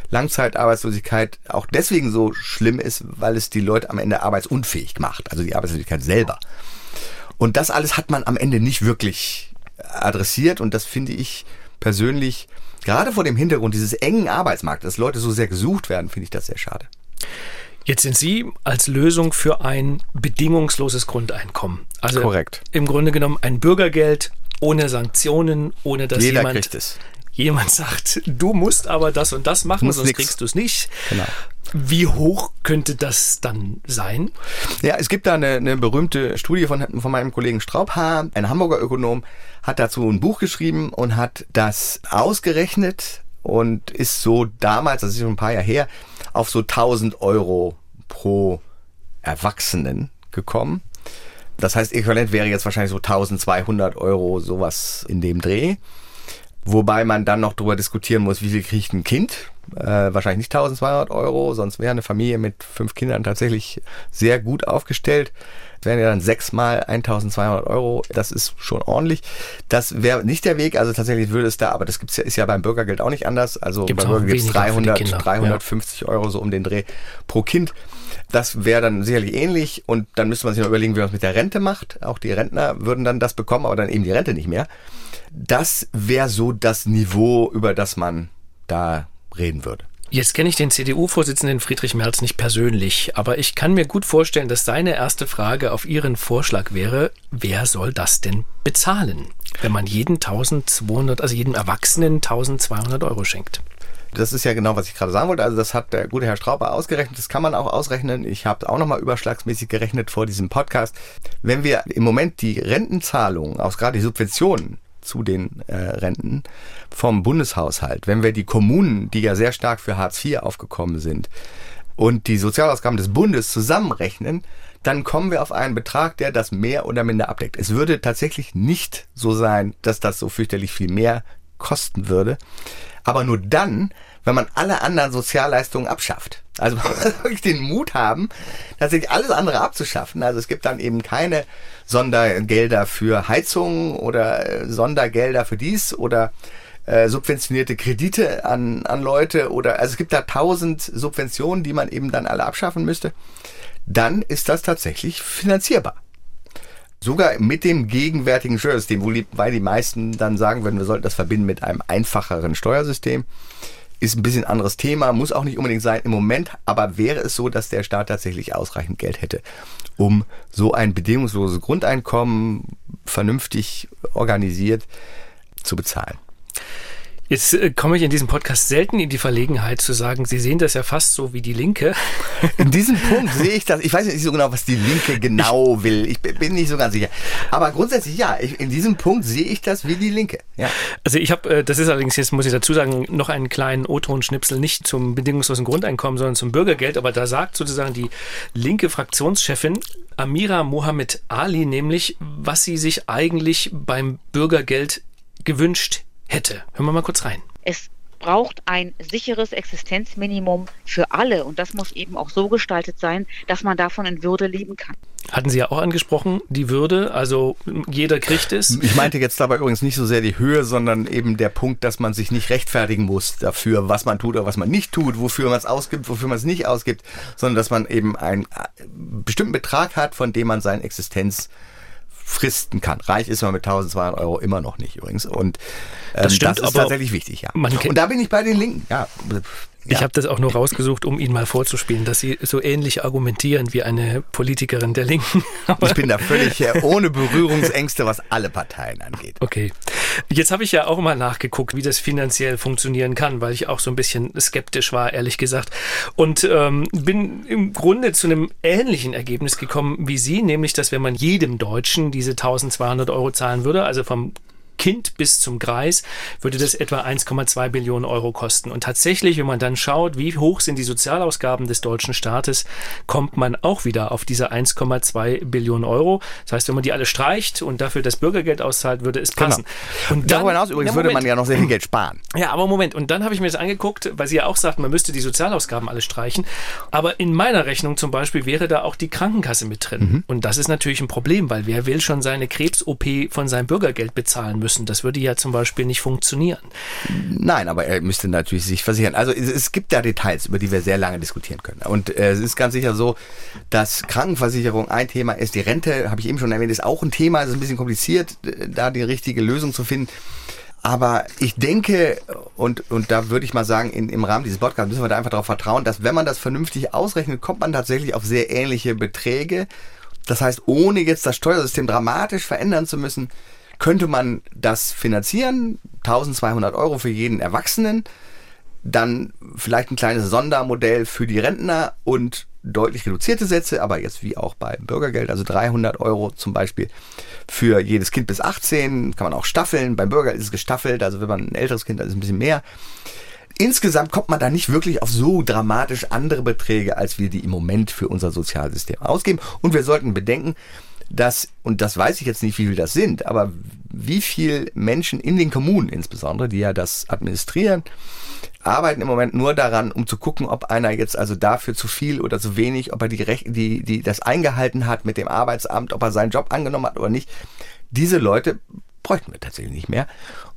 Langzeitarbeitslosigkeit auch deswegen so schlimm ist, weil es die Leute am Ende arbeitsunfähig macht, also die Arbeitslosigkeit selber. Und das alles hat man am Ende nicht wirklich adressiert und das finde ich persönlich, gerade vor dem Hintergrund dieses engen Arbeitsmarktes, dass Leute so sehr gesucht werden, finde ich das sehr schade. Jetzt sind Sie als Lösung für ein bedingungsloses Grundeinkommen. Also Korrekt. im Grunde genommen ein Bürgergeld ohne Sanktionen, ohne dass Jeder jemand jemand sagt, du musst aber das und das machen, sonst nix. kriegst du es nicht. Genau. Wie hoch könnte das dann sein? Ja, es gibt da eine, eine berühmte Studie von, von meinem Kollegen Straubhaar, ein Hamburger Ökonom, hat dazu ein Buch geschrieben und hat das ausgerechnet und ist so damals, das ist schon ein paar Jahre her, auf so 1000 Euro pro Erwachsenen gekommen. Das heißt, äquivalent wäre jetzt wahrscheinlich so 1200 Euro, sowas in dem Dreh. Wobei man dann noch darüber diskutieren muss, wie viel kriegt ein Kind. Äh, wahrscheinlich nicht 1200 Euro, sonst wäre eine Familie mit fünf Kindern tatsächlich sehr gut aufgestellt. Das wären ja dann sechsmal 1200 Euro. Das ist schon ordentlich. Das wäre nicht der Weg. Also tatsächlich würde es da, aber das gibt's ja, ist ja beim Bürgergeld auch nicht anders. Also Gibt's beim Bürgergeld für die 300, Kinder, 350 Euro so um den Dreh pro Kind. Das wäre dann sicherlich ähnlich und dann müsste man sich noch überlegen, wie man es mit der Rente macht. Auch die Rentner würden dann das bekommen, aber dann eben die Rente nicht mehr. Das wäre so das Niveau, über das man da reden würde. Jetzt kenne ich den CDU-Vorsitzenden Friedrich Merz nicht persönlich, aber ich kann mir gut vorstellen, dass seine erste Frage auf Ihren Vorschlag wäre, wer soll das denn bezahlen, wenn man jeden 1200, also jedem Erwachsenen 1200 Euro schenkt? Das ist ja genau, was ich gerade sagen wollte. Also das hat der gute Herr Strauber ausgerechnet. Das kann man auch ausrechnen. Ich habe auch nochmal überschlagsmäßig gerechnet vor diesem Podcast. Wenn wir im Moment die Rentenzahlungen, auch gerade die Subventionen zu den äh, Renten vom Bundeshaushalt, wenn wir die Kommunen, die ja sehr stark für Hartz IV aufgekommen sind, und die Sozialausgaben des Bundes zusammenrechnen, dann kommen wir auf einen Betrag, der das mehr oder minder abdeckt. Es würde tatsächlich nicht so sein, dass das so fürchterlich viel mehr kosten würde, aber nur dann, wenn man alle anderen Sozialleistungen abschafft. Also man muss wirklich den Mut haben, tatsächlich alles andere abzuschaffen. Also es gibt dann eben keine Sondergelder für Heizung oder äh, Sondergelder für dies oder äh, subventionierte Kredite an, an Leute oder also es gibt da tausend Subventionen, die man eben dann alle abschaffen müsste. Dann ist das tatsächlich finanzierbar. Sogar mit dem gegenwärtigen Steuersystem, wobei die meisten dann sagen würden, wir sollten das verbinden mit einem einfacheren Steuersystem. Ist ein bisschen anderes Thema, muss auch nicht unbedingt sein im Moment, aber wäre es so, dass der Staat tatsächlich ausreichend Geld hätte, um so ein bedingungsloses Grundeinkommen vernünftig organisiert zu bezahlen. Jetzt äh, komme ich in diesem Podcast selten in die Verlegenheit zu sagen, Sie sehen das ja fast so wie die Linke. In diesem Punkt sehe ich das. Ich weiß nicht so genau, was die Linke genau will. Ich bin nicht so ganz sicher. Aber grundsätzlich ja, ich, in diesem Punkt sehe ich das wie die Linke. Ja. Also ich habe, äh, das ist allerdings jetzt, muss ich dazu sagen, noch einen kleinen O-Ton-Schnipsel, nicht zum bedingungslosen Grundeinkommen, sondern zum Bürgergeld. Aber da sagt sozusagen die linke Fraktionschefin Amira Mohamed Ali nämlich, was sie sich eigentlich beim Bürgergeld gewünscht hätte. Hören wir mal kurz rein. Es braucht ein sicheres Existenzminimum für alle und das muss eben auch so gestaltet sein, dass man davon in Würde leben kann. Hatten Sie ja auch angesprochen, die Würde, also jeder kriegt es. Ich meinte jetzt dabei übrigens nicht so sehr die Höhe, sondern eben der Punkt, dass man sich nicht rechtfertigen muss dafür, was man tut oder was man nicht tut, wofür man es ausgibt, wofür man es nicht ausgibt, sondern dass man eben einen äh, bestimmten Betrag hat, von dem man seine Existenz fristen kann. Reich ist man mit 1200 Euro immer noch nicht übrigens. Und ähm, Das stimmt, das ist aber tatsächlich wichtig, ja. Und da bin ich bei den Linken. Ja. Ich habe das auch nur rausgesucht, um Ihnen mal vorzuspielen, dass Sie so ähnlich argumentieren wie eine Politikerin der Linken. Ich bin da völlig äh, ohne Berührungsängste, was alle Parteien angeht. Okay. Jetzt habe ich ja auch mal nachgeguckt, wie das finanziell funktionieren kann, weil ich auch so ein bisschen skeptisch war, ehrlich gesagt. Und ähm, bin im Grunde zu einem ähnlichen Ergebnis gekommen wie Sie, nämlich, dass wenn man jedem Deutschen diese 1200 Euro zahlen würde, also vom Kind bis zum Greis würde das etwa 1,2 Billionen Euro kosten. Und tatsächlich, wenn man dann schaut, wie hoch sind die Sozialausgaben des deutschen Staates, kommt man auch wieder auf diese 1,2 Billionen Euro. Das heißt, wenn man die alle streicht und dafür das Bürgergeld auszahlt, würde es passen. Genau. Und darüber hinaus übrigens ja, würde man ja noch sehr viel Geld sparen. Ja, aber Moment. Und dann habe ich mir das angeguckt, weil Sie ja auch sagten, man müsste die Sozialausgaben alle streichen. Aber in meiner Rechnung zum Beispiel wäre da auch die Krankenkasse mit drin. Mhm. Und das ist natürlich ein Problem, weil wer will schon seine Krebs-OP von seinem Bürgergeld bezahlen müssen? Das würde ja zum Beispiel nicht funktionieren. Nein, aber er müsste natürlich sich versichern. Also es gibt da Details, über die wir sehr lange diskutieren können. Und äh, es ist ganz sicher so, dass Krankenversicherung ein Thema ist. Die Rente, habe ich eben schon erwähnt, ist auch ein Thema. Es ist ein bisschen kompliziert, da die richtige Lösung zu finden. Aber ich denke, und, und da würde ich mal sagen, in, im Rahmen dieses Podcasts müssen wir da einfach darauf vertrauen, dass wenn man das vernünftig ausrechnet, kommt man tatsächlich auf sehr ähnliche Beträge. Das heißt, ohne jetzt das Steuersystem dramatisch verändern zu müssen, könnte man das finanzieren. 1200 Euro für jeden Erwachsenen. Dann vielleicht ein kleines Sondermodell für die Rentner und deutlich reduzierte Sätze, aber jetzt wie auch beim Bürgergeld, also 300 Euro zum Beispiel für jedes Kind bis 18, kann man auch staffeln. Beim Bürgergeld ist es gestaffelt, also wenn man ein älteres Kind hat, ist es ein bisschen mehr. Insgesamt kommt man da nicht wirklich auf so dramatisch andere Beträge, als wir die im Moment für unser Sozialsystem ausgeben. Und wir sollten bedenken, dass, und das weiß ich jetzt nicht, wie viel das sind, aber wie viel Menschen in den Kommunen insbesondere, die ja das administrieren, arbeiten im Moment nur daran, um zu gucken, ob einer jetzt also dafür zu viel oder zu wenig, ob er die, die, die das eingehalten hat mit dem Arbeitsamt, ob er seinen Job angenommen hat oder nicht. Diese Leute bräuchten wir tatsächlich nicht mehr.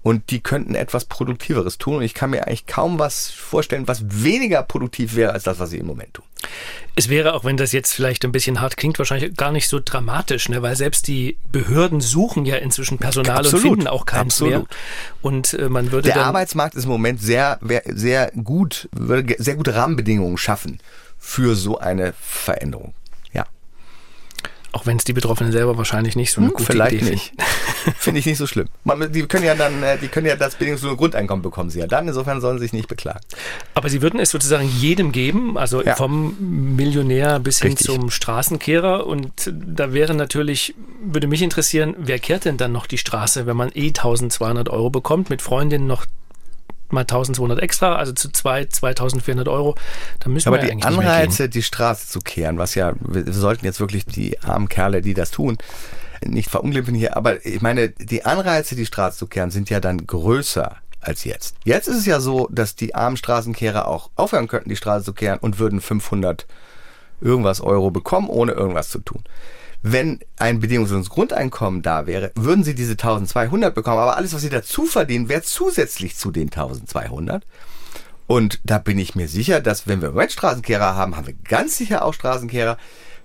Und die könnten etwas Produktiveres tun. Und ich kann mir eigentlich kaum was vorstellen, was weniger produktiv wäre als das, was sie im Moment tun. Es wäre, auch wenn das jetzt vielleicht ein bisschen hart klingt, wahrscheinlich gar nicht so dramatisch, ne? weil selbst die Behörden suchen ja inzwischen Personal Absolut. und finden auch keins Absolut. mehr. Und äh, man würde Der Arbeitsmarkt ist im Moment sehr, sehr gut, würde sehr gute Rahmenbedingungen schaffen für so eine Veränderung. Auch wenn es die Betroffenen selber wahrscheinlich nicht so eine hm, gute vielleicht Idee nicht. Finde ich nicht so schlimm. Man, die können ja dann, äh, die können ja das bedingungslose Grundeinkommen bekommen sie ja dann. Insofern sollen sie sich nicht beklagen. Aber sie würden es sozusagen jedem geben, also ja. vom Millionär bis Richtig. hin zum Straßenkehrer. Und da wäre natürlich, würde mich interessieren, wer kehrt denn dann noch die Straße, wenn man eh 1200 Euro bekommt, mit Freundinnen noch mal 1200 extra, also zu zwei 2400 Euro. Da müssen Aber wir die Anreize, die Straße zu kehren, was ja, wir sollten jetzt wirklich die armen Kerle, die das tun, nicht verunglimpfen hier, aber ich meine, die Anreize, die Straße zu kehren, sind ja dann größer als jetzt. Jetzt ist es ja so, dass die armen Straßenkehrer auch aufhören könnten, die Straße zu kehren und würden 500 irgendwas Euro bekommen, ohne irgendwas zu tun. Wenn ein bedingungsloses Grundeinkommen da wäre, würden sie diese 1200 bekommen, aber alles, was sie dazu verdienen, wäre zusätzlich zu den 1200. Und da bin ich mir sicher, dass wenn wir im Moment Straßenkehrer haben, haben wir ganz sicher auch Straßenkehrer,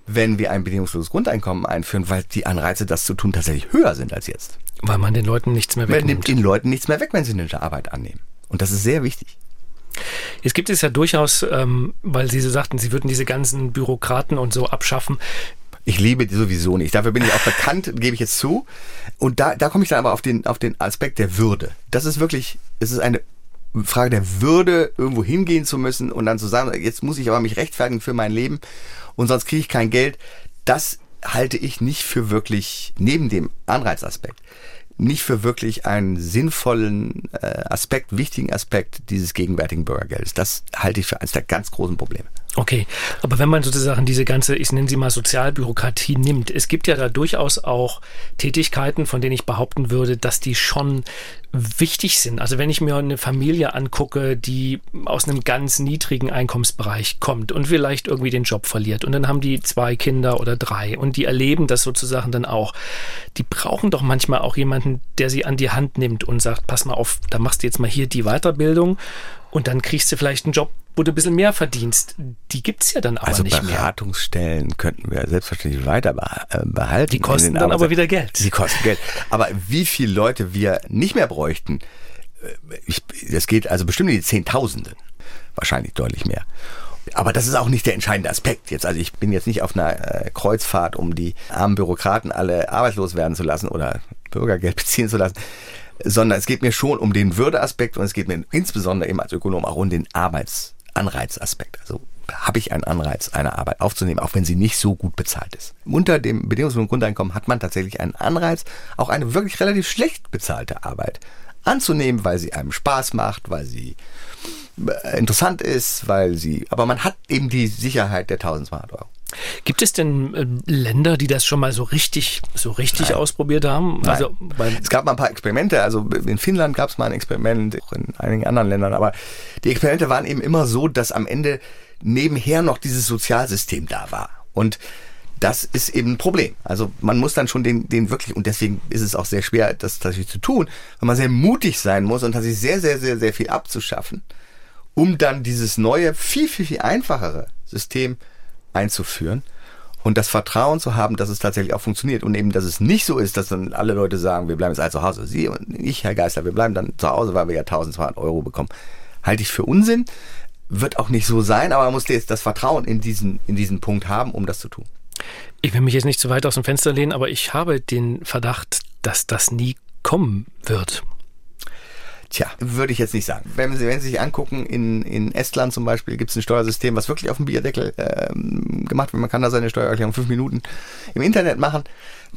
wenn wir ein bedingungsloses Grundeinkommen einführen, weil die Anreize, das zu tun, tatsächlich höher sind als jetzt. Weil man den Leuten nichts mehr wegnimmt. Man nimmt den Leuten nichts mehr weg, wenn sie eine Arbeit annehmen. Und das ist sehr wichtig. Jetzt gibt es ja durchaus, ähm, weil Sie so sagten, Sie würden diese ganzen Bürokraten und so abschaffen. Ich liebe die sowieso nicht. Dafür bin ich auch bekannt, gebe ich jetzt zu. Und da, da komme ich dann aber auf den, auf den Aspekt der Würde. Das ist wirklich, es ist eine Frage der Würde, irgendwo hingehen zu müssen und dann zu sagen, jetzt muss ich aber mich rechtfertigen für mein Leben und sonst kriege ich kein Geld. Das halte ich nicht für wirklich, neben dem Anreizaspekt, nicht für wirklich einen sinnvollen äh, Aspekt, wichtigen Aspekt dieses gegenwärtigen Bürgergeldes. Das halte ich für eines der ganz großen Probleme. Okay, aber wenn man sozusagen diese ganze, ich nenne sie mal Sozialbürokratie nimmt, es gibt ja da durchaus auch Tätigkeiten, von denen ich behaupten würde, dass die schon wichtig sind. Also wenn ich mir eine Familie angucke, die aus einem ganz niedrigen Einkommensbereich kommt und vielleicht irgendwie den Job verliert und dann haben die zwei Kinder oder drei und die erleben das sozusagen dann auch. Die brauchen doch manchmal auch jemanden, der sie an die Hand nimmt und sagt, pass mal auf, da machst du jetzt mal hier die Weiterbildung und dann kriegst du vielleicht einen Job, wo du ein bisschen mehr verdienst. Die gibt es ja dann aber also nicht mehr. Beratungsstellen könnten wir selbstverständlich weiter äh, behalten. Die kosten dann aber wieder Geld. Die kosten Geld. Aber wie viele Leute wir nicht mehr bräuchten, äh, ich, das geht also bestimmt in die Zehntausende. Wahrscheinlich deutlich mehr. Aber das ist auch nicht der entscheidende Aspekt jetzt. Also ich bin jetzt nicht auf einer äh, Kreuzfahrt, um die armen Bürokraten alle arbeitslos werden zu lassen oder Bürgergeld beziehen zu lassen sondern es geht mir schon um den Würdeaspekt und es geht mir insbesondere eben als Ökonom auch um den Arbeitsaspekt. Anreizaspekt. Also habe ich einen Anreiz, eine Arbeit aufzunehmen, auch wenn sie nicht so gut bezahlt ist. Unter dem bedingungslosen Grundeinkommen hat man tatsächlich einen Anreiz, auch eine wirklich relativ schlecht bezahlte Arbeit anzunehmen, weil sie einem Spaß macht, weil sie äh, interessant ist, weil sie, aber man hat eben die Sicherheit der 1200 Euro. Gibt es denn äh, Länder, die das schon mal so richtig, so richtig Nein. ausprobiert haben? Nein. Also, Es gab mal ein paar Experimente, also in Finnland gab es mal ein Experiment, auch in einigen anderen Ländern, aber die Experimente waren eben immer so, dass am Ende nebenher noch dieses Sozialsystem da war. Und das ist eben ein Problem. Also man muss dann schon den, den wirklich, und deswegen ist es auch sehr schwer, das tatsächlich zu tun, weil man sehr mutig sein muss und tatsächlich sehr, sehr, sehr, sehr viel abzuschaffen, um dann dieses neue, viel, viel, viel einfachere System einzuführen und das Vertrauen zu haben, dass es tatsächlich auch funktioniert und eben, dass es nicht so ist, dass dann alle Leute sagen, wir bleiben jetzt alle zu Hause. Sie und ich, Herr Geister, wir bleiben dann zu Hause, weil wir ja 1200 Euro bekommen. Halte ich für Unsinn, wird auch nicht so sein, aber man muss jetzt das Vertrauen in diesen, in diesen Punkt haben, um das zu tun. ich will mich jetzt nicht zu weit aus dem Fenster lehnen, aber ich habe den Verdacht, dass das nie kommen wird. Tja, würde ich jetzt nicht sagen. Wenn Sie, wenn Sie sich angucken, in, in Estland zum Beispiel gibt es ein Steuersystem, was wirklich auf dem Bierdeckel ähm, gemacht wird. Man kann da seine Steuererklärung fünf Minuten im Internet machen.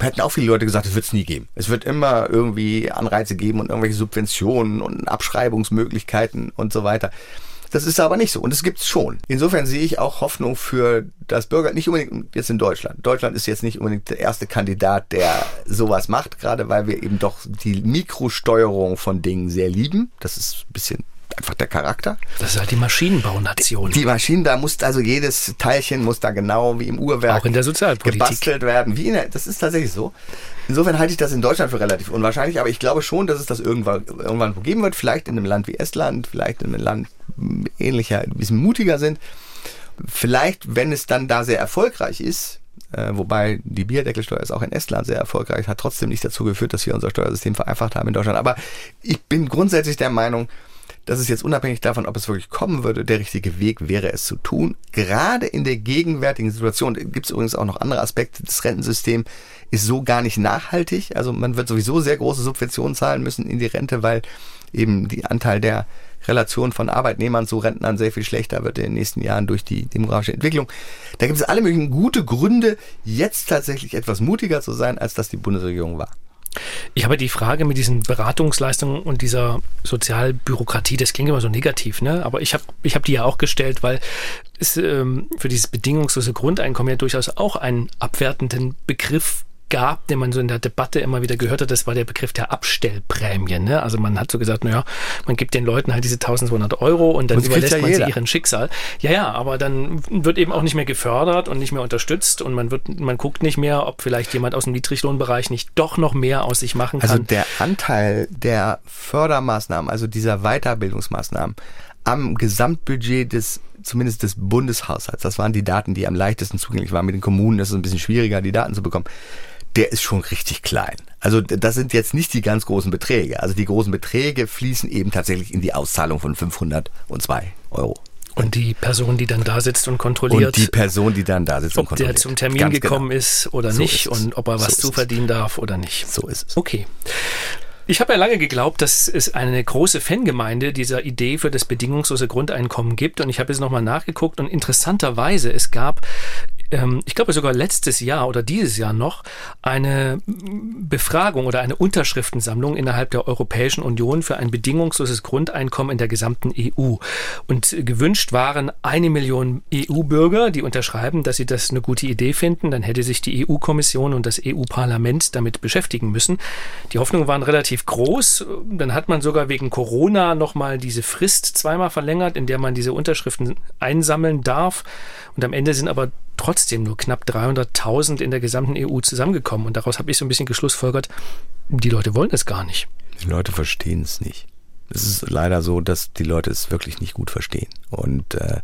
Hätten auch viele Leute gesagt, es wird es nie geben. Es wird immer irgendwie Anreize geben und irgendwelche Subventionen und Abschreibungsmöglichkeiten und so weiter. Das ist aber nicht so und es gibt's schon. Insofern sehe ich auch Hoffnung für das Bürger, nicht unbedingt jetzt in Deutschland. Deutschland ist jetzt nicht unbedingt der erste Kandidat, der sowas macht, gerade weil wir eben doch die Mikrosteuerung von Dingen sehr lieben. Das ist ein bisschen einfach der Charakter. Das ist halt die Maschinenbaunation. Die Maschinen, da muss also jedes Teilchen muss da genau wie im Uhrwerk Auch in der Sozialpolitik. gebastelt werden. Wie in der, das ist tatsächlich so. Insofern halte ich das in Deutschland für relativ unwahrscheinlich, aber ich glaube schon, dass es das irgendwann, irgendwann geben wird. Vielleicht in einem Land wie Estland, vielleicht in einem Land ähnlicher, ein bisschen mutiger sind. Vielleicht, wenn es dann da sehr erfolgreich ist, äh, wobei die Bierdeckelsteuer ist auch in Estland sehr erfolgreich, hat trotzdem nicht dazu geführt, dass wir unser Steuersystem vereinfacht haben in Deutschland. Aber ich bin grundsätzlich der Meinung, dass es jetzt unabhängig davon, ob es wirklich kommen würde, der richtige Weg wäre, es zu tun. Gerade in der gegenwärtigen Situation gibt es übrigens auch noch andere Aspekte. Das Rentensystem ist so gar nicht nachhaltig. Also man wird sowieso sehr große Subventionen zahlen müssen in die Rente, weil eben die Anteil der Relation von Arbeitnehmern zu Rentnern sehr viel schlechter wird in den nächsten Jahren durch die demografische Entwicklung. Da gibt es alle möglichen gute Gründe, jetzt tatsächlich etwas mutiger zu sein, als das die Bundesregierung war. Ich habe die Frage mit diesen Beratungsleistungen und dieser Sozialbürokratie, das klingt immer so negativ, ne? Aber ich habe ich hab die ja auch gestellt, weil es ähm, für dieses bedingungslose Grundeinkommen ja durchaus auch einen abwertenden Begriff gab, den man so in der Debatte immer wieder gehört hat, das war der Begriff der Abstellprämie. Ne? Also man hat so gesagt, naja, man gibt den Leuten halt diese 1200 Euro und dann Und das überlässt ja man sie jeder. ihren Schicksal. Ja, ja, aber dann wird eben auch nicht mehr gefördert und nicht mehr unterstützt und man wird, man guckt nicht mehr, ob vielleicht jemand aus dem Niedriglohnbereich nicht doch noch mehr aus sich machen kann. Also der Anteil der Fördermaßnahmen, also dieser Weiterbildungsmaßnahmen am Gesamtbudget des zumindest des Bundeshaushalts, das waren die Daten, die am leichtesten zugänglich waren. Mit den Kommunen ist es ein bisschen schwieriger, die Daten zu bekommen. Der ist schon richtig klein. Also das sind jetzt nicht die ganz großen Beträge. Also die großen Beträge fließen eben tatsächlich in die Auszahlung von 502 Euro. Und die Person, die dann da sitzt und kontrolliert, Und die Person, die dann da sitzt und ob der kontrolliert. zum Termin Ganz gekommen genau. ist oder So nicht ist und ob er was So ist es. zuverdienen darf oder nicht. So ist es. Okay. Ich habe ja lange geglaubt, dass es eine große Fangemeinde dieser Idee für das bedingungslose Grundeinkommen gibt. Und ich habe jetzt nochmal nachgeguckt und interessanterweise, es gab, ähm, ich glaube sogar letztes Jahr oder dieses Jahr noch, eine Befragung oder eine Unterschriftensammlung innerhalb der Europäischen Union für ein bedingungsloses Grundeinkommen in der gesamten EU. Und gewünscht waren eine Million EU-Bürger, die unterschreiben, dass sie das eine gute Idee finden. Dann hätte sich die EU-Kommission und das EU-Parlament damit beschäftigen müssen. Die Hoffnungen waren relativ groß. Dann hat man sogar wegen Corona nochmal diese Frist zweimal verlängert, in der man diese Unterschriften einsammeln darf. Und am Ende sind aber trotzdem nur knapp 300.000 in der gesamten EU zusammengekommen. Und daraus habe ich so ein bisschen geschlussfolgert, die Leute wollen es gar nicht. Die Leute verstehen es nicht. Es ist leider so, dass die Leute es wirklich nicht gut verstehen. Und äh,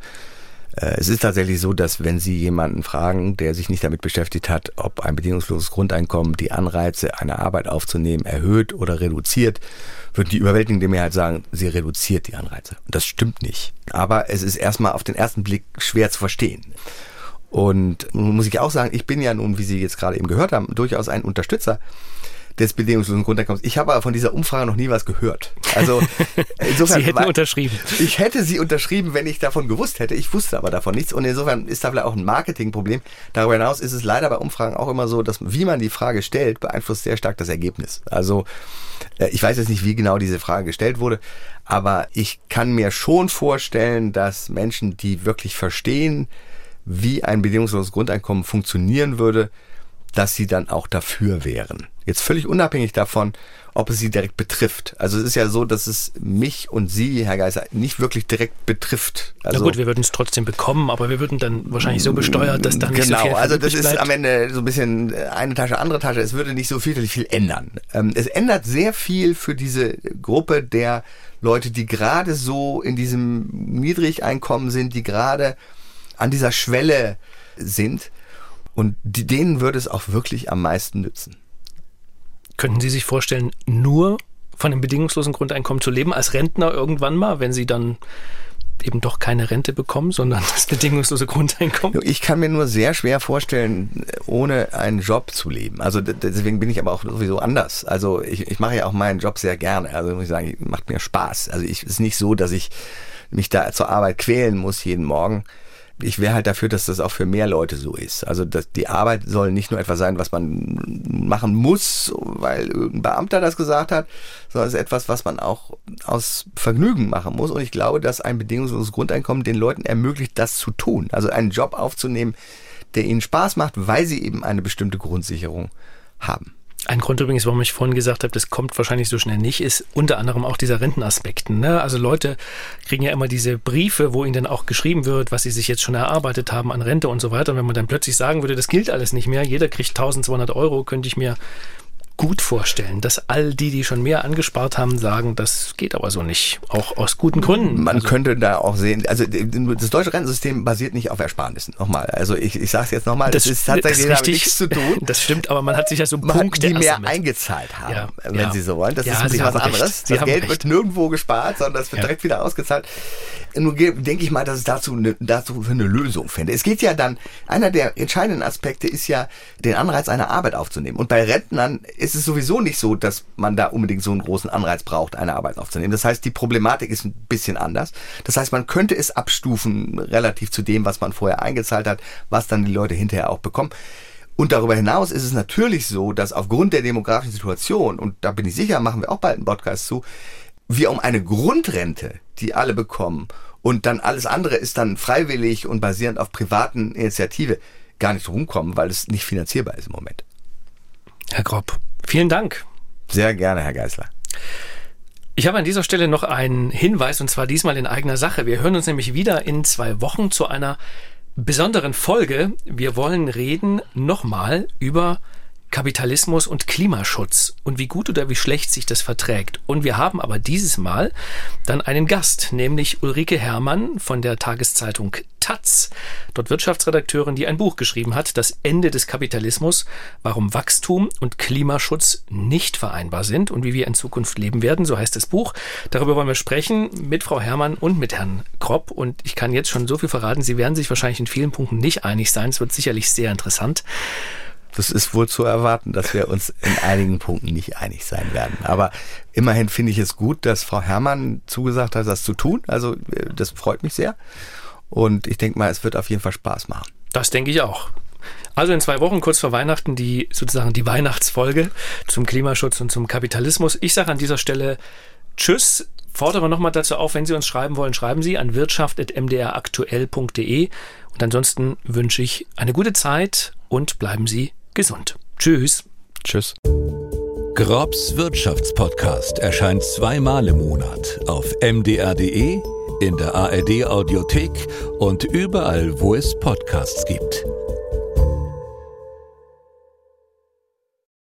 äh, es ist tatsächlich so, dass wenn Sie jemanden fragen, der sich nicht damit beschäftigt hat, ob ein bedingungsloses Grundeinkommen die Anreize, eine Arbeit aufzunehmen, erhöht oder reduziert, wird die überwältigende Mehrheit sagen, sie reduziert die Anreize. Und das stimmt nicht. Aber es ist erstmal auf den ersten Blick schwer zu verstehen. Und nun muss ich auch sagen, ich bin ja nun, wie Sie jetzt gerade eben gehört haben, durchaus ein Unterstützer des bedingungslosen Grundeinkommens. Ich habe aber von dieser Umfrage noch nie was gehört. Also insofern. Sie hätten unterschrieben. Ich hätte sie unterschrieben, wenn ich davon gewusst hätte. Ich wusste aber davon nichts. Und insofern ist da vielleicht auch ein Marketingproblem. Darüber hinaus ist es leider bei Umfragen auch immer so, dass wie man die Frage stellt, beeinflusst sehr stark das Ergebnis. Also äh, ich weiß jetzt nicht, wie genau diese Frage gestellt wurde, aber ich kann mir schon vorstellen, dass Menschen, die wirklich verstehen, wie ein bedingungsloses Grundeinkommen funktionieren würde, dass sie dann auch dafür wären. Jetzt völlig unabhängig davon, ob es sie direkt betrifft. Also es ist ja so, dass es mich und Sie, Herr Geiser, nicht wirklich direkt betrifft. Also, Na gut, wir würden es trotzdem bekommen, aber wir würden dann wahrscheinlich so besteuert, dass dann genau, nicht so viel Genau, also das bleibt. ist am Ende so ein bisschen eine Tasche, andere Tasche. Es würde nicht so viel, viel ändern. Ähm, es ändert sehr viel für diese Gruppe der Leute, die gerade so in diesem Niedrigeinkommen sind, die gerade an dieser Schwelle sind. Und die, denen würde es auch wirklich am meisten nützen. Könnten Sie sich vorstellen, nur von dem bedingungslosen Grundeinkommen zu leben, als Rentner irgendwann mal, wenn Sie dann eben doch keine Rente bekommen, sondern das bedingungslose Grundeinkommen? Ich kann mir nur sehr schwer vorstellen, ohne einen Job zu leben. Also deswegen bin ich aber auch sowieso anders. Also ich, ich mache ja auch meinen Job sehr gerne. Also muss ich sagen, macht mir Spaß. Also ich ist nicht so, dass ich mich da zur Arbeit quälen muss jeden Morgen ich wäre halt dafür, dass das auch für mehr Leute so ist. Also dass die Arbeit soll nicht nur etwas sein, was man machen muss, weil irgendein Beamter das gesagt hat, sondern es ist etwas, was man auch aus Vergnügen machen muss. Und ich glaube, dass ein bedingungsloses Grundeinkommen den Leuten ermöglicht, das zu tun. Also einen Job aufzunehmen, der ihnen Spaß macht, weil sie eben eine bestimmte Grundsicherung haben. Ein Grund übrigens, warum ich vorhin gesagt habe, das kommt wahrscheinlich so schnell nicht, ist unter anderem auch dieser Rentenaspekten. Ne? Also Leute kriegen ja immer diese Briefe, wo ihnen dann auch geschrieben wird, was sie sich jetzt schon erarbeitet haben an Rente und so weiter. Und wenn man dann plötzlich sagen würde, das gilt alles nicht mehr, jeder kriegt 1200 Euro, könnte ich mir gut vorstellen, dass all die, die schon mehr angespart haben, sagen, das geht aber so nicht. Auch aus guten Gründen. Man also, könnte da auch sehen, also das deutsche Rentensystem basiert nicht auf Ersparnissen. Nochmal. Also ich, ich sage es jetzt nochmal, das, das ist tatsächlich das richtig, nichts zu tun. Das stimmt, aber man hat sich ja so man Punkte hat die mehr damit. eingezahlt haben, ja, wenn ja. Sie so wollen. Das ja, ist ein bisschen was anderes. Recht. Das Geld wird nirgendwo gespart, sondern das wird direkt wieder ausgezahlt. Nun denke ich mal, dass es dazu, eine, dazu für eine Lösung finde. Es geht ja dann, einer der entscheidenden Aspekte ist ja, den Anreiz einer Arbeit aufzunehmen. Und bei Rentnern ist es sowieso nicht so, dass man da unbedingt so einen großen Anreiz braucht, eine Arbeit aufzunehmen. Das heißt, die Problematik ist ein bisschen anders. Das heißt, man könnte es abstufen relativ zu dem, was man vorher eingezahlt hat, was dann die Leute hinterher auch bekommen. Und darüber hinaus ist es natürlich so, dass aufgrund der demografischen Situation, und da bin ich sicher, machen wir auch bald einen Podcast zu, wir um eine Grundrente, die alle bekommen, und dann alles andere ist dann freiwillig und basierend auf privaten Initiative, gar nicht rumkommen, weil es nicht finanzierbar ist im Moment. Herr Grob, vielen Dank. Sehr gerne, Herr Geisler. Ich habe an dieser Stelle noch einen Hinweis und zwar diesmal in eigener Sache. Wir hören uns nämlich wieder in zwei Wochen zu einer besonderen Folge. Wir wollen reden nochmal über Kapitalismus und Klimaschutz und wie gut oder wie schlecht sich das verträgt. Und wir haben aber dieses Mal dann einen Gast, nämlich Ulrike Herrmann von der Tageszeitung Taz, dort Wirtschaftsredakteurin, die ein Buch geschrieben hat, Das Ende des Kapitalismus, warum Wachstum und Klimaschutz nicht vereinbar sind und wie wir in Zukunft leben werden, so heißt das Buch. Darüber wollen wir sprechen mit Frau Herrmann und mit Herrn Kropp und ich kann jetzt schon so viel verraten, Sie werden sich wahrscheinlich in vielen Punkten nicht einig sein. Es wird sicherlich sehr interessant. Das ist wohl zu erwarten, dass wir uns in einigen Punkten nicht einig sein werden. Aber immerhin finde ich es gut, dass Frau Herrmann zugesagt hat, das zu tun. Also das freut mich sehr. Und ich denke mal, es wird auf jeden Fall Spaß machen. Das denke ich auch. Also in zwei Wochen, kurz vor Weihnachten, die sozusagen die Weihnachtsfolge zum Klimaschutz und zum Kapitalismus. Ich sage an dieser Stelle Tschüss. Fordere nochmal dazu auf, wenn Sie uns schreiben wollen, schreiben Sie an wirtschaft.mdraktuell.de. Und ansonsten wünsche ich eine gute Zeit und bleiben Sie gesund. Tschüss. Tschüss. Grobs Wirtschaftspodcast erscheint zweimal im Monat auf mdr.de, in der ARD Audiothek und überall, wo es Podcasts gibt.